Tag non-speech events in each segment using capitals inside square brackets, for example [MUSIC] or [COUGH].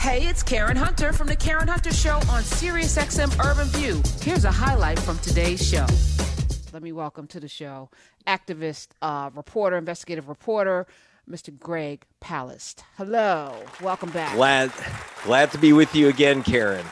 Hey, it's Karen Hunter from the Karen Hunter Show on SiriusXM Urban View. Here's a highlight from today's show. Let me welcome to the show activist, uh, reporter, investigative reporter, Mr. Greg Palast. Hello, welcome back. Glad, glad to be with you again, Karen.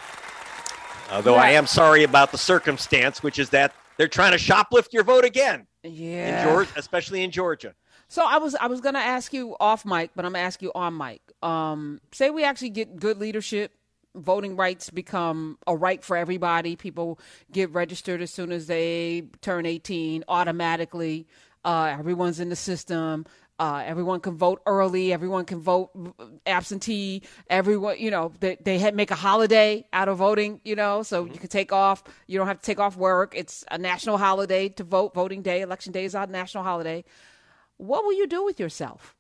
Although yeah. I am sorry about the circumstance, which is that they're trying to shoplift your vote again. Yeah, in Georgia, especially in Georgia. So I was I was gonna ask you off mic, but I'm gonna ask you on mic. Um, say we actually get good leadership, voting rights become a right for everybody. People get registered as soon as they turn 18 automatically. Uh, everyone's in the system. Uh, everyone can vote early. Everyone can vote absentee. Everyone, you know, they, they make a holiday out of voting, you know, so mm-hmm. you can take off. You don't have to take off work. It's a national holiday to vote. Voting day, election day is a national holiday. What will you do with yourself?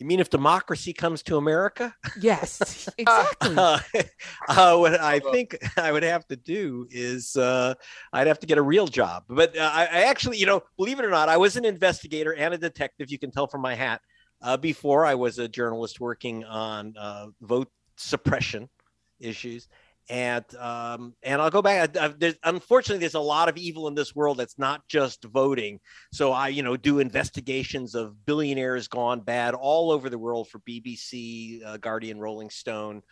You mean if democracy comes to America? Yes, [LAUGHS] exactly. uh, [LAUGHS] uh, what I think [LAUGHS] I would have to do is uh, I'd have to get a real job. But uh, I, I, actually, you know, believe it or not, I was an investigator and a detective. You can tell from my hat. Uh, before I was a journalist working on uh, vote suppression issues, and um, and I'll go back. I, there's, unfortunately, there's a lot of evil in this world that's not just voting. So I, you know, do investigations of billionaires gone bad all over the world for BBC, uh, Guardian, Rolling Stone.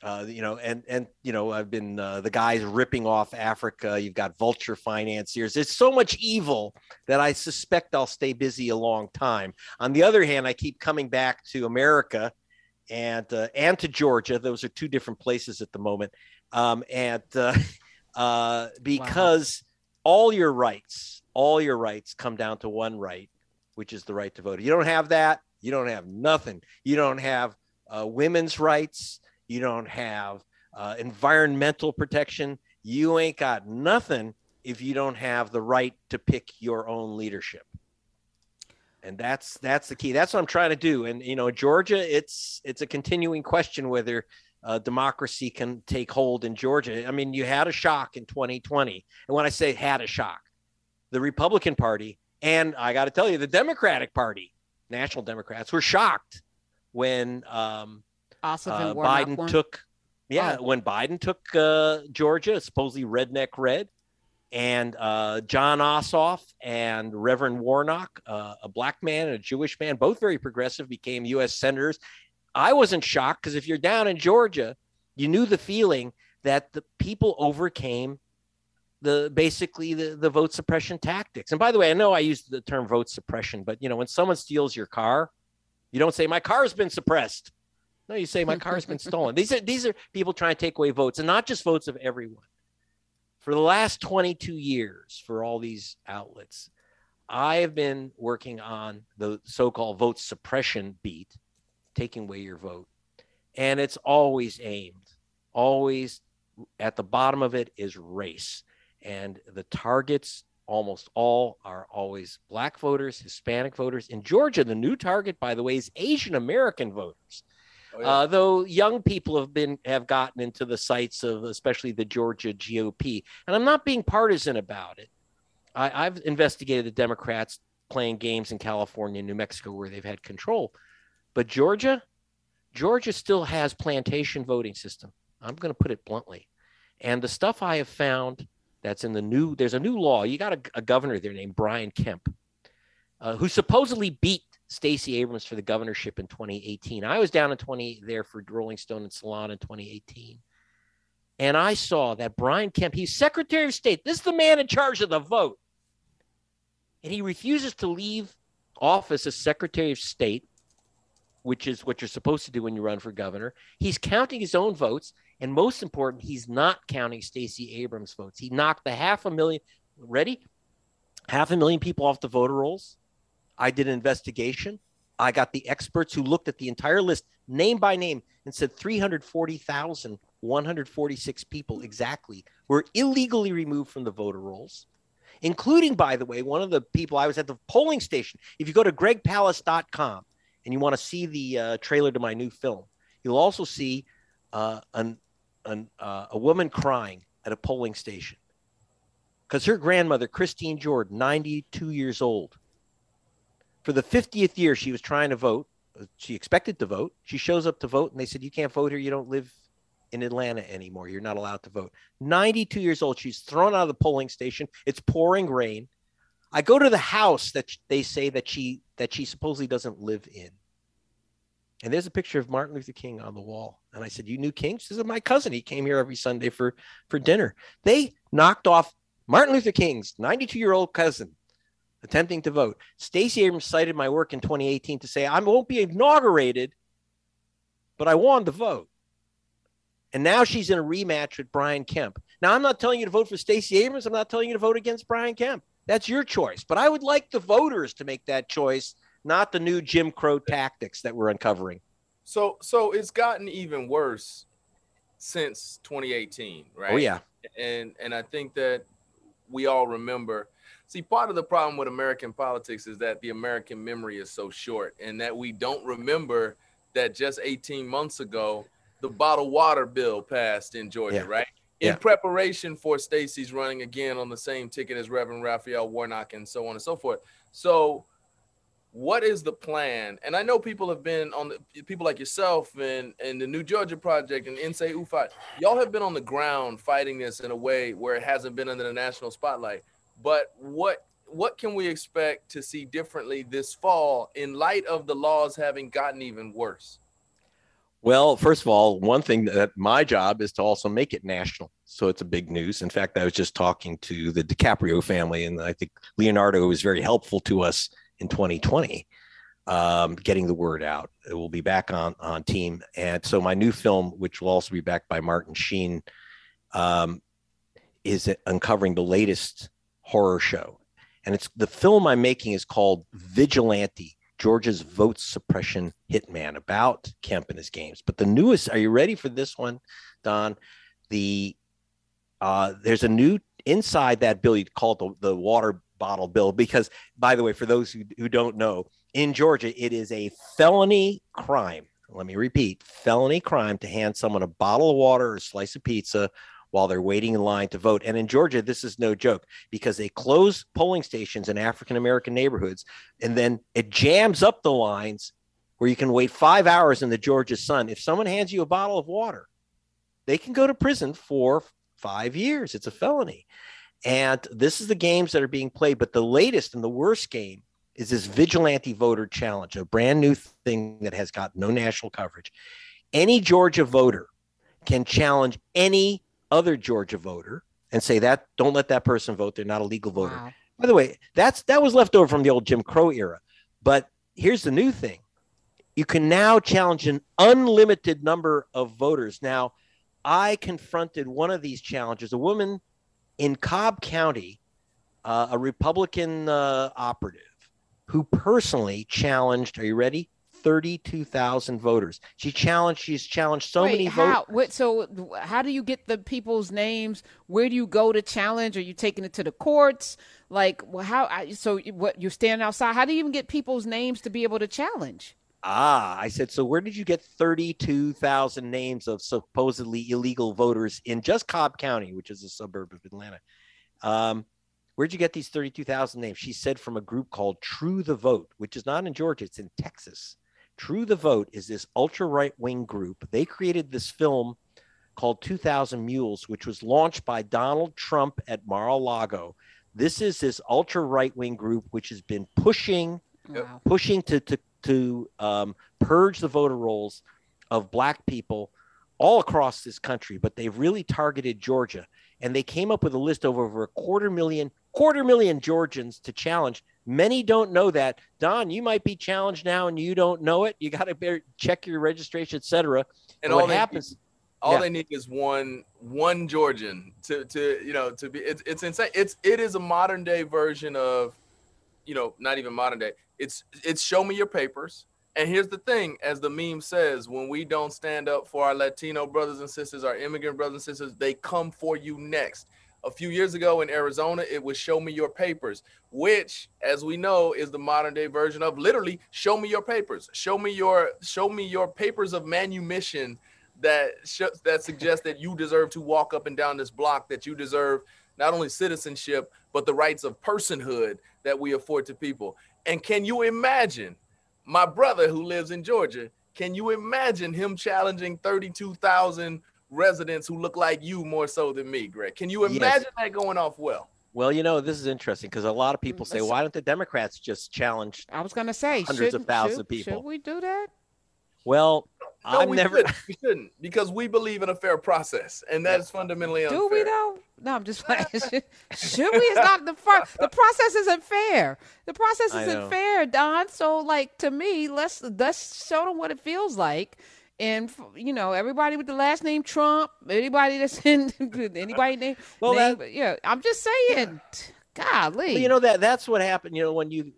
Uh, you know, and and you know, I've been uh, the guys ripping off Africa. You've got vulture financiers. There's so much evil that I suspect I'll stay busy a long time. On the other hand, I keep coming back to America and uh, and to Georgia. Those are two different places at the moment, um, and uh, [LAUGHS] uh, because wow. all your rights, all your rights come down to one right, which is the right to vote. You don't have that, you don't have nothing. You don't have uh, women's rights. You don't have uh, environmental protection. You ain't got nothing if you don't have the right to pick your own leadership and that's that's the key. That's what I'm trying to do. And you know, Georgia, it's it's a continuing question whether uh, democracy can take hold in Georgia. I mean, you had a shock in 2020, and when I say had a shock, the Republican Party and I got to tell you, the Democratic Party, National Democrats, were shocked when um, uh, Biden took. Yeah, oh. when Biden took uh, Georgia, supposedly redneck red, and uh, Jon Ossoff and Reverend Warnock, uh, a black man and a Jewish man, both very progressive, became U.S. senators. I wasn't shocked because if you're down in Georgia, you knew the feeling that the people overcame the basically the, the vote suppression tactics. And by the way, I know I use the term vote suppression, but you know when someone steals your car, you don't say my car's been suppressed. No, you say my car's been stolen. These are these are people trying to take away votes, and not just votes of everyone for the last 22 years for all these outlets, I have been working on the so called vote suppression beat, taking away your vote. And it's always aimed, always at the bottom of it is race. And the targets almost all are always black voters, Hispanic voters. In Georgia, the new target, by the way, is Asian American voters. Oh, yeah. uh, though young people have been have gotten into the sights of especially the Georgia GOP, and I'm not being partisan about it. I, I've investigated the Democrats playing games in California New Mexico where they've had control, but Georgia, Georgia still has plantation voting system. I'm going to put it bluntly, and the stuff I have found that's in the new there's a new law. You got a, a governor there named Brian Kemp, uh, who supposedly beat Stacey Abrams for the governorship in 2018. I was down in 20 there for Rolling Stone and Salon in 2018. And I saw that Brian Kemp, he's Secretary of State. This is the man in charge of the vote. And he refuses to leave office as Secretary of State, which is what you're supposed to do when you run for governor. He's counting his own votes. And most important, he's not counting Stacey Abrams' votes. He knocked the half a million, ready? Half a million people off the voter rolls I did an investigation. I got the experts who looked at the entire list, name by name, and said 340,146 people exactly were illegally removed from the voter rolls, including, by the way, one of the people I was at the polling station. If you go to gregpalast.com and you want to see the uh, trailer to my new film, you'll also see uh, an, an, uh, a woman crying at a polling station because her grandmother, Christine Jordan, 92 years old, for the 50th year she was trying to vote she expected to vote. She shows up to vote, and they said, "You can't vote here. You don't live in Atlanta anymore. You're not allowed to vote." 92 years old. She's thrown out of the polling station. It's pouring rain. I go to the house that they say that she that she supposedly doesn't live in. And there's a picture of Martin Luther King on the wall. And I said, "You knew King?" She said, "My cousin. He came here every Sunday for for dinner." They knocked off Martin Luther King's 92 year old cousin attempting to vote. Stacey Abrams cited my work in 2018 to say I won't be inaugurated, but I won the vote. And now she's in a rematch with Brian Kemp. Now I'm not telling you to vote for Stacey Abrams. I'm not telling you to vote against Brian Kemp. That's your choice. But I would like the voters to make that choice, not the new Jim Crow tactics that we're uncovering. So so it's gotten even worse since 2018, right? Oh yeah. And and I think that we all remember See, part of the problem with American politics is that the American memory is so short and that we don't remember that just 18 months ago, the bottled water bill passed in Georgia, yeah. right? In yeah. preparation for Stacey's running again on the same ticket as Reverend Raphael Warnock and so on and so forth. So, what is the plan? And I know people have been on the people like yourself and and the New Georgia Project and Nsé Ufot. Y'all have been on the ground fighting this in a way where it hasn't been under the national spotlight. But what what can we expect to see differently this fall in light of the laws having gotten even worse? Well, first of all, one thing that my job is to also make it national. So it's a big news. In fact, I was just talking to the DiCaprio family, and I think Leonardo was very helpful to us in 2020, um, getting the word out. It will be back on on team, and so my new film, which will also be backed by Martin Sheen, um, is uncovering the latest horror show. And it's the film I'm making is called Vigilante, Georgia's vote suppression hitman about Kemp and his games. But the newest, are you ready for this one, Don? The uh, there's a new inside that bill you call it the, the water bottle bill because by the way for those who, who don't know in georgia it is a felony crime let me repeat felony crime to hand someone a bottle of water or a slice of pizza while they're waiting in line to vote. And in Georgia, this is no joke because they close polling stations in African American neighborhoods and then it jams up the lines where you can wait five hours in the Georgia sun. If someone hands you a bottle of water, they can go to prison for five years. It's a felony. And this is the games that are being played. But the latest and the worst game is this vigilante voter challenge, a brand new thing that has got no national coverage. Any Georgia voter can challenge any other Georgia voter and say that don't let that person vote. They're not a legal voter. Wow. By the way, that's that was left over from the old Jim Crow era. But here's the new thing. You can now challenge an unlimited number of voters. Now, I confronted one of these challenges, a woman in Cobb County, uh, a Republican uh, operative, who personally challenged, are you ready? 32,000 voters. She challenged, she's challenged so Wait, many how, voters. So, how do you get the people's names? Where do you go to challenge? Are you taking it to the courts? Like, well, how, so what, you're standing outside? How do you even get people's names to be able to challenge? Ah, I said, so where did you get 32,000 names of supposedly illegal voters in just Cobb County, which is a suburb of Atlanta? Um, Where'd you get these 32,000 names? She said from a group called True the Vote, which is not in Georgia, it's in Texas. True the Vote is this ultra right wing group. They created this film called 2000 Mules, which was launched by Donald Trump at Mar a Lago. This is this ultra right wing group which has been pushing, wow. pushing to to to um, purge the voter rolls of black people all across this country, but they've really targeted Georgia. And they came up with a list of over a quarter million, quarter million Georgians to challenge. Many don't know that. Don, you might be challenged now and you don't know it. You got to check your registration, etc. And, what happens? Need, all yeah. they need is one one Georgian to to you know to be. It's it's insane. It's it is a modern day version of, you know, not even modern day. It's it's show me your papers. And here's the thing, as the meme says, when we don't stand up for our Latino brothers and sisters, our immigrant brothers and sisters, they come for you next a few years ago in Arizona, it was show me your papers, which, as we know, is the modern day version of literally show me your papers. Show me your show me your papers of manumission that sh- that suggest that you deserve to walk up and down this block, that you deserve not only citizenship but the rights of personhood that we afford to people. And can you imagine my brother who lives in Georgia, can you imagine him challenging 32,000 residents who look like you more so than me, Greg? Can you imagine yes. that going off well? Well, you know, this is interesting because a lot of people mm, say, why don't the Democrats just challenge? I was going to say hundreds of thousands should, of people. Should we do that? Well, no, I've we never. Shouldn't. We shouldn't because we believe in a fair process, and that is fundamentally unfair. Do we though? No, I'm just playing. [LAUGHS] should, we? It's not the first. The process isn't fair. The process isn't fair, Don. So, like to me, let's let's show them what it feels like. And you know, everybody with the last name Trump, anybody that's [LAUGHS] in anybody name, well, name, that, yeah, I'm just saying, golly. Well, you know that that's what happened. You know, when you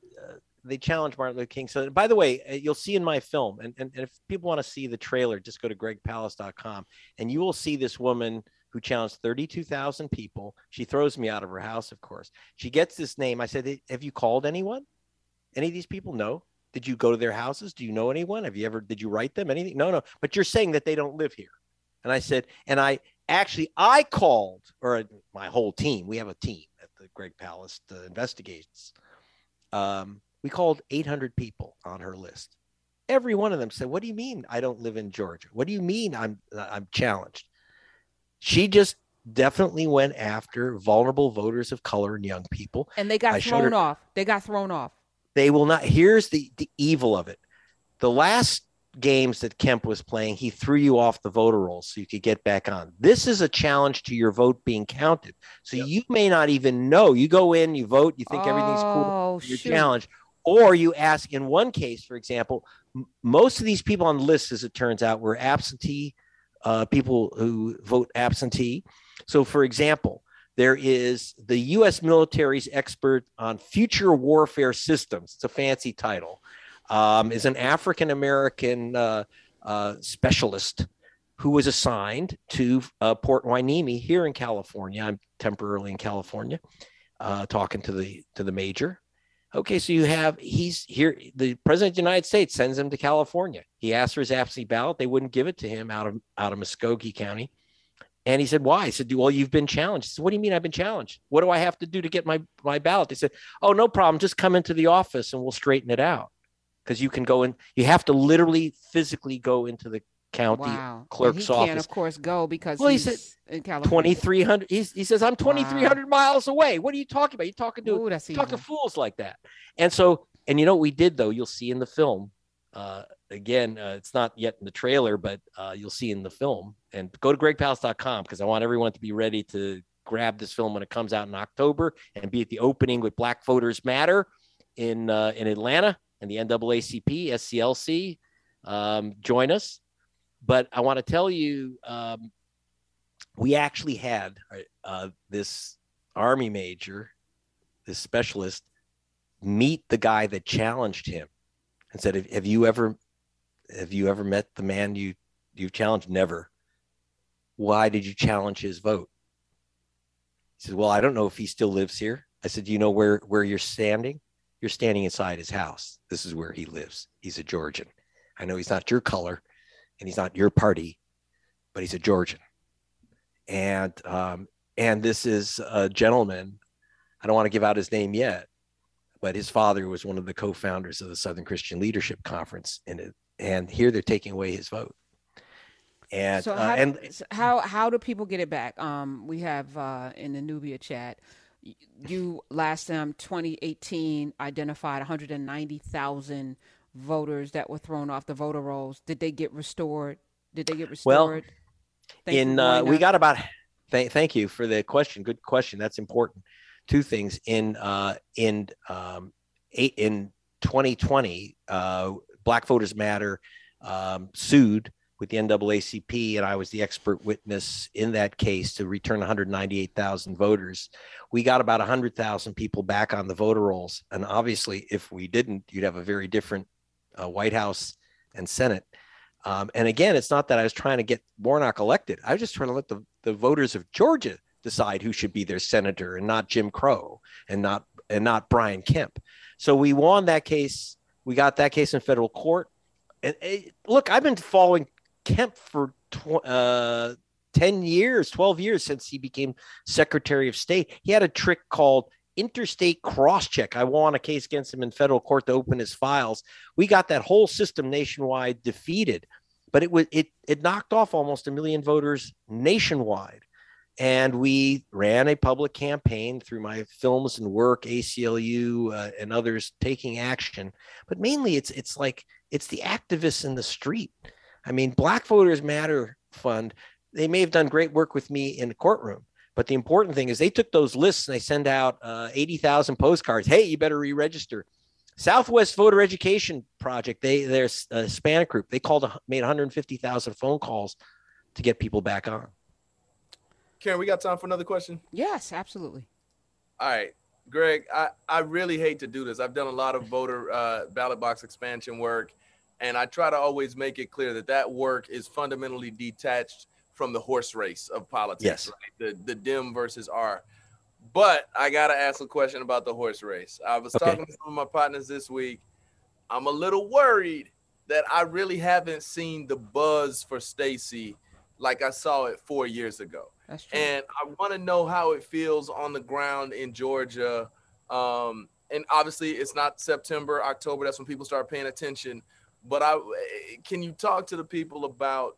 they challenged Martin Luther King. So, by the way, uh, you'll see in my film, and, and, and if people want to see the trailer, just go to gregpalast.com, and you will see this woman who challenged 32,000 people. She throws me out of her house, of course. She gets this name. I said, Have you called anyone? Any of these people? No. Did you go to their houses? Do you know anyone? Have you ever, did you write them anything? No, no. But you're saying that they don't live here. And I said, and I actually, I called, or my whole team, we have a team at the Greg Palast uh, Investigates. Um, we called 800 people on her list. Every one of them said, "What do you mean I don't live in Georgia? What do you mean I'm I'm challenged?" She just definitely went after vulnerable voters of color and young people. And they got I thrown her, off. They got thrown off. They will not. Here's the the evil of it. The last games that Kemp was playing, he threw you off the voter rolls so you could get back on. This is a challenge to your vote being counted. So yep. you may not even know. You go in, you vote, you think oh, everything's cool. Oh, you're challenged. Or you ask, in one case, for example, m- most of these people on the list, as it turns out, were absentee uh, people who vote absentee. So, for example, there is the U.S. military's expert on future warfare systems. It's a fancy title. Um, is an African American uh, uh, specialist who was assigned to uh, Port Hueneme here in California. I'm temporarily in California, uh, talking to the to the major, Okay, so you have he's here. The president of the United States sends him to California. He asked for his absentee ballot. They wouldn't give it to him out of out of Muscogee County. And he said, "Why?" I said, "Well, you've been challenged." He said, "What do you mean I've been challenged? What do I have to do to get my my ballot?" They said, "Oh, no problem. Just come into the office and we'll straighten it out." Because you can go in, you have to literally physically go into the county wow. clerk's he office. Can't, of course, go because well, he said in California. Twenty three hundred. He says, "I'm twenty three hundred wow. miles away." What are you talking about? You talking to Ooh, talk to fools like that? And so, and you know what we did though? You'll see in the film. Uh, again, uh, it's not yet in the trailer, but uh, you'll see in the film. And go to gregpalast.com because I want everyone to be ready to grab this film when it comes out in October and be at the opening with Black Voters Matter in uh, in Atlanta and the NAACP, SCLC. Um, join us. But I want to tell you, um, we actually had uh, this army major, this specialist, meet the guy that challenged him and said, "Have you ever, have you ever met the man you you challenged? Never. Why did you challenge his vote?" He said, "Well, I don't know if he still lives here." I said, "Do you know where where you're standing? You're standing inside his house. This is where he lives. He's a Georgian. I know he's not your color, and he's not your party, but he's a Georgian." And um, and this is a gentleman. I don't want to give out his name yet, but his father was one of the co-founders of the Southern Christian Leadership Conference, and and here they're taking away his vote. And so uh, how, uh, and how how do people get it back? Um, we have uh, in the Nubia chat. You last time 2018 identified 190,000 voters that were thrown off the voter rolls. Did they get restored? Did they get restored? Well, in uh, we got about. Th- thank you for the question. Good question. That's important two things in uh, in um, eight, in 2020. Uh, Black Voters Matter um, sued with the NAACP, and I was the expert witness in that case to return 198,000 voters. We got about 100,000 people back on the voter rolls, and obviously, if we didn't, you'd have a very different uh, White House and Senate. Um, and again, it's not that I was trying to get Warnock elected. I was just trying to let the, the voters of Georgia decide who should be their senator and not Jim Crow and not and not Brian Kemp. So we won that case. We got that case in federal court. And it, look, I've been following Kemp for tw- uh, 10 years, 12 years since he became Secretary of State. He had a trick called interstate cross check. I won a case against him in federal court to open his files. We got that whole system nationwide defeated, but it was it it knocked off almost a million voters nationwide. And we ran a public campaign through my films and work, ACLU uh, and others taking action. But mainly, it's it's like it's the activists in the street. I mean, Black Voters Matter Fund. They may have done great work with me in the courtroom, but the important thing is they took those lists and they send out uh, 80,000 postcards. Hey, you better re-register. Southwest Voter Education Project, they they're a Hispanic group. They called made 150,000 phone calls to get people back on. Karen, we got time for another question? Yes, absolutely. All right. Greg, I, I really hate to do this. I've done a lot of voter uh, ballot box expansion work, and I try to always make it clear that that work is fundamentally detached from the horse race of politics, yes. right? The the Dem versus R. But I gotta ask a question about the horse race. I was okay. talking to some of my partners this week. I'm a little worried that I really haven't seen the buzz for Stacey like I saw it four years ago. That's true. And I want to know how it feels on the ground in Georgia. Um, and obviously, it's not September, October. That's when people start paying attention. But I can you talk to the people about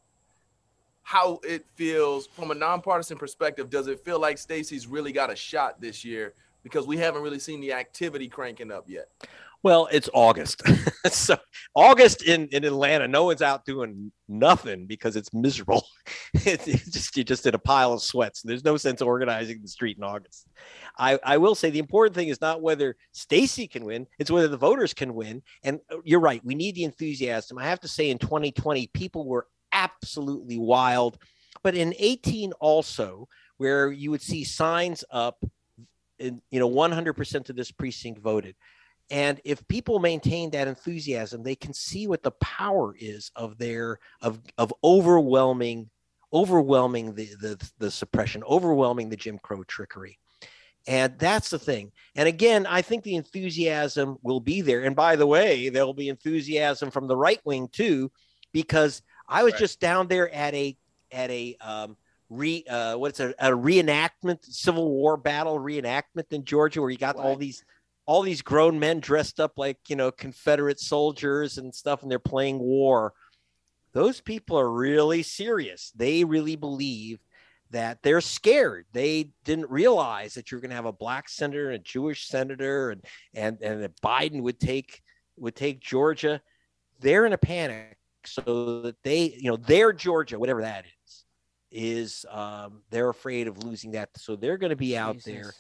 how it feels from a nonpartisan perspective. Does it feel like Stacey's really got a shot this year? Because we haven't really seen the activity cranking up yet. Well, it's August. [LAUGHS] so August in, in Atlanta, no one's out doing nothing because it's miserable. [LAUGHS] it's, it's, just you're just in a pile of sweats. There's no sense organizing the street in August. I, I will say the important thing is not whether Stacey can win, it's whether the voters can win. And uh, you're right, we need the enthusiasm. I have to say in 2020, people were absolutely wild. But in 18 also, where you would see signs up, in, you know, 100% of this precinct voted. And if people maintain that enthusiasm, they can see what the power is of their of of overwhelming, overwhelming the the, the suppression, overwhelming the Jim Crow trickery. And that's the thing. And again, I think the enthusiasm will be there. And by the way, there'll be enthusiasm from the right wing too, because I was right. just down there at a at a um, re uh, what's a, a reenactment, Civil War battle reenactment in Georgia, where you got right. all these all these grown men dressed up like you know Confederate soldiers and stuff, and they're playing war. Those people are really serious. They really believe that they're scared. They didn't realize that you're going to have a black senator and a Jewish senator, and and and that Biden would take would take Georgia. They're in a panic so that they, you know, their Georgia, whatever that is, is um, they're afraid of losing that. So they're going to be out Jesus. there.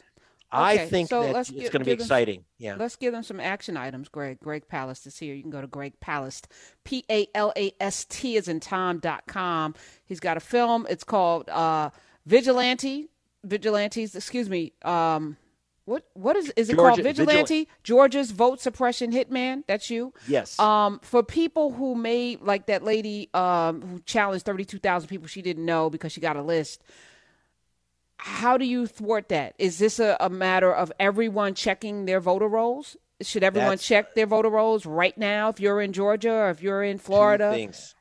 I think so that it's going to be exciting. Yeah. Let's give them some action items, Greg. Greg Palast is here. You can go to Greg Palast, P A L A S T is in Tom.com. He's got a film. It's called uh, Vigilante. Vigilantes, excuse me. Um, what what is is it Georgia, called vigilante georgia's vote suppression hitman that's you yes um for people who may like that lady um who challenged 32,000 people she didn't know because she got a list how do you thwart that is this a, a matter of everyone checking their voter rolls should everyone that's, check their voter rolls right now if you're in georgia or if you're in florida things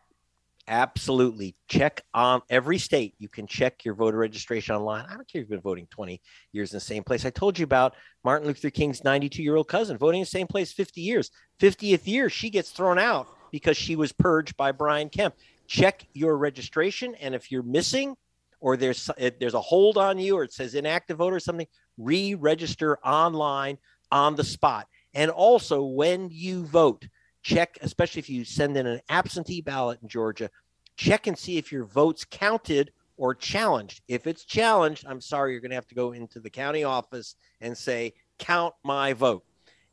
Absolutely. Check on every state. You can check your voter registration online. I don't care if you've been voting 20 years in the same place. I told you about Martin Luther King's 92 year old cousin voting in the same place 50 years. 50th year, she gets thrown out because she was purged by Brian Kemp. Check your registration. And if you're missing or there's, there's a hold on you or it says inactive voter or something, re register online on the spot. And also, when you vote, check, especially if you send in an absentee ballot in Georgia, check and see if your vote's counted or challenged. If it's challenged, I'm sorry, you're going to have to go into the county office and say, count my vote.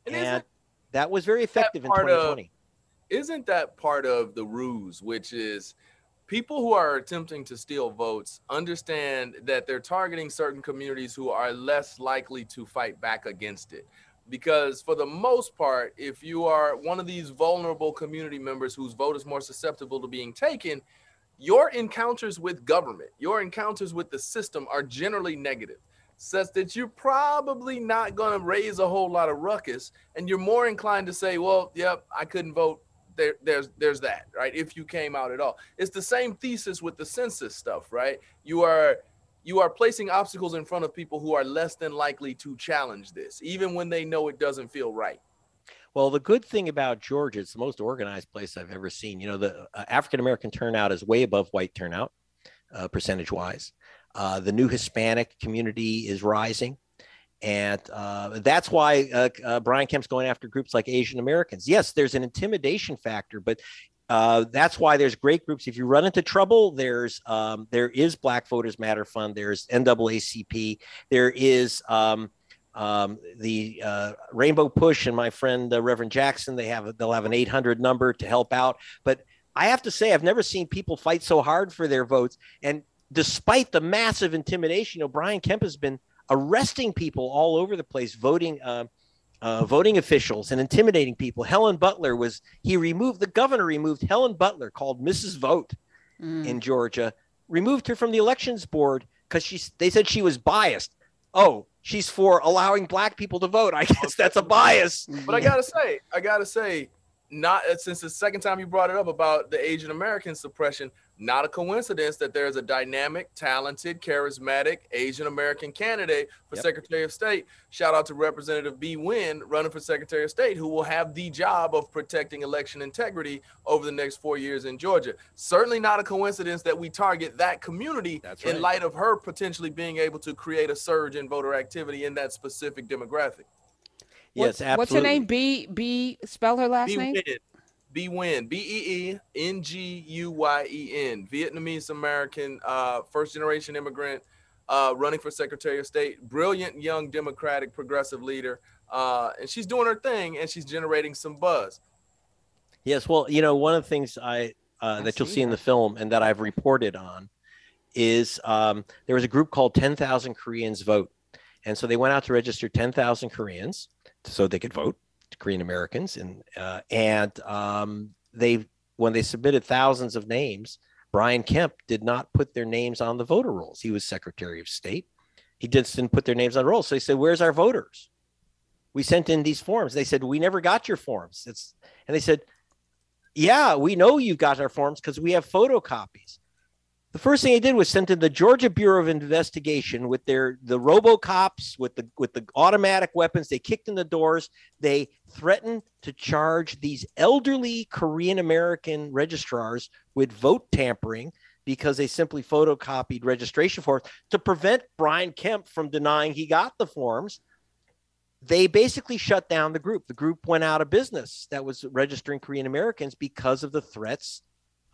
And, and that was very effective in 2020. Of, isn't that part of the ruse, which is people who are attempting to steal votes understand that they're targeting certain communities who are less likely to fight back against it? because for the most part if you are one of these vulnerable community members whose vote is more susceptible to being taken your encounters with government your encounters with the system are generally negative such that you're probably not going to raise a whole lot of ruckus and you're more inclined to say well yep i couldn't vote there, there's there's that right if you came out at all it's the same thesis with the census stuff right you are you are placing obstacles in front of people who are less than likely to challenge this, even when they know it doesn't feel right. Well, the good thing about Georgia, it's the most organized place I've ever seen. You know, the uh, African American turnout is way above white turnout, uh, percentage wise. Uh, the new Hispanic community is rising. And uh, that's why uh, uh, Brian Kemp's going after groups like Asian Americans. Yes, there's an intimidation factor, but uh, that's why there's great groups. If you run into trouble, there's um, there is Black Voters Matter Fund, there's NAACP, there is um, um, the uh, Rainbow Push, and my friend uh, Reverend Jackson. They have they'll have an 800 number to help out. But I have to say, I've never seen people fight so hard for their votes. And despite the massive intimidation, you know, Brian Kemp has been arresting people all over the place, voting. Uh, uh, voting officials and intimidating people. Helen Butler was he removed the governor removed Helen Butler called Mrs. Vote mm. in Georgia, removed her from the elections board because she they said she was biased. Oh, she's for allowing black people to vote. I guess that's a bias. But I gotta say, I gotta say, not since the second time you brought it up about the Asian American suppression, not a coincidence that there's a dynamic, talented, charismatic Asian American candidate for yep. Secretary of State. Shout out to Representative Bee Nguyen running for Secretary of State, who will have the job of protecting election integrity over the next four years in Georgia. Certainly not a coincidence that we target that community right. in light of her potentially being able to create a surge in voter activity in that specific demographic. Yes, absolutely. What's her name? B B spell her last B name? Nguyen. Bee Nguyen. B E E N G U Y E N. Vietnamese American, uh, first generation immigrant, uh, running for Secretary of State. Brilliant young Democratic progressive leader. Uh, and she's doing her thing and she's generating some buzz. Yes, well, you know, one of the things I uh, that you'll see in the film and that I've reported on is um, there was a group called 10,000 Koreans Vote. And so they went out to register 10,000 Koreans so they could vote, Korean Americans, and uh, and um, they when they submitted thousands of names, Brian Kemp did not put their names on the voter rolls. He was Secretary of State. He just didn't put their names on rolls. So he said, "Where's our voters? We sent in these forms." They said, "We never got your forms." It's and they said, "Yeah, we know you got our forms because we have photocopies." The first thing they did was sent in the Georgia Bureau of Investigation with their the RoboCops with the with the automatic weapons. They kicked in the doors. They threatened to charge these elderly Korean American registrars with vote tampering because they simply photocopied registration forms to prevent Brian Kemp from denying he got the forms. They basically shut down the group. The group went out of business that was registering Korean Americans because of the threats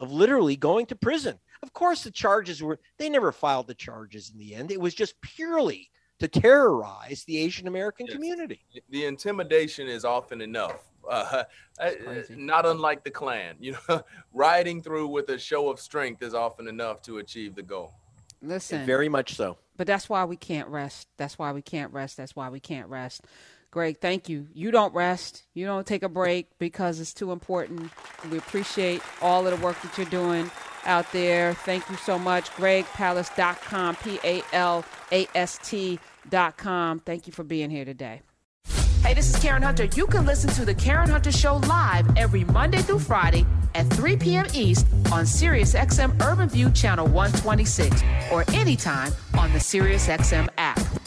of literally going to prison. Of course, the charges were, they never filed the charges in the end. It was just purely to terrorize the Asian American yes. community. The intimidation is often enough. Uh, [LAUGHS] uh not unlike the Klan, you know, [LAUGHS] riding through with a show of strength is often enough to achieve the goal. Listen, very much so. But that's why we can't rest. That's why we can't rest. That's why we can't rest. Greg, thank you. You don't rest. You don't take a break because it's too important. We appreciate all of the work that you're doing out there. Thank you so much. GregPalast.com, P A L A S T.com. Thank you for being here today. Hey, this is Karen Hunter. You can listen to The Karen Hunter Show live every Monday through Friday at 3 p.m. East on SiriusXM Urban View Channel 126 or anytime on the SiriusXM app.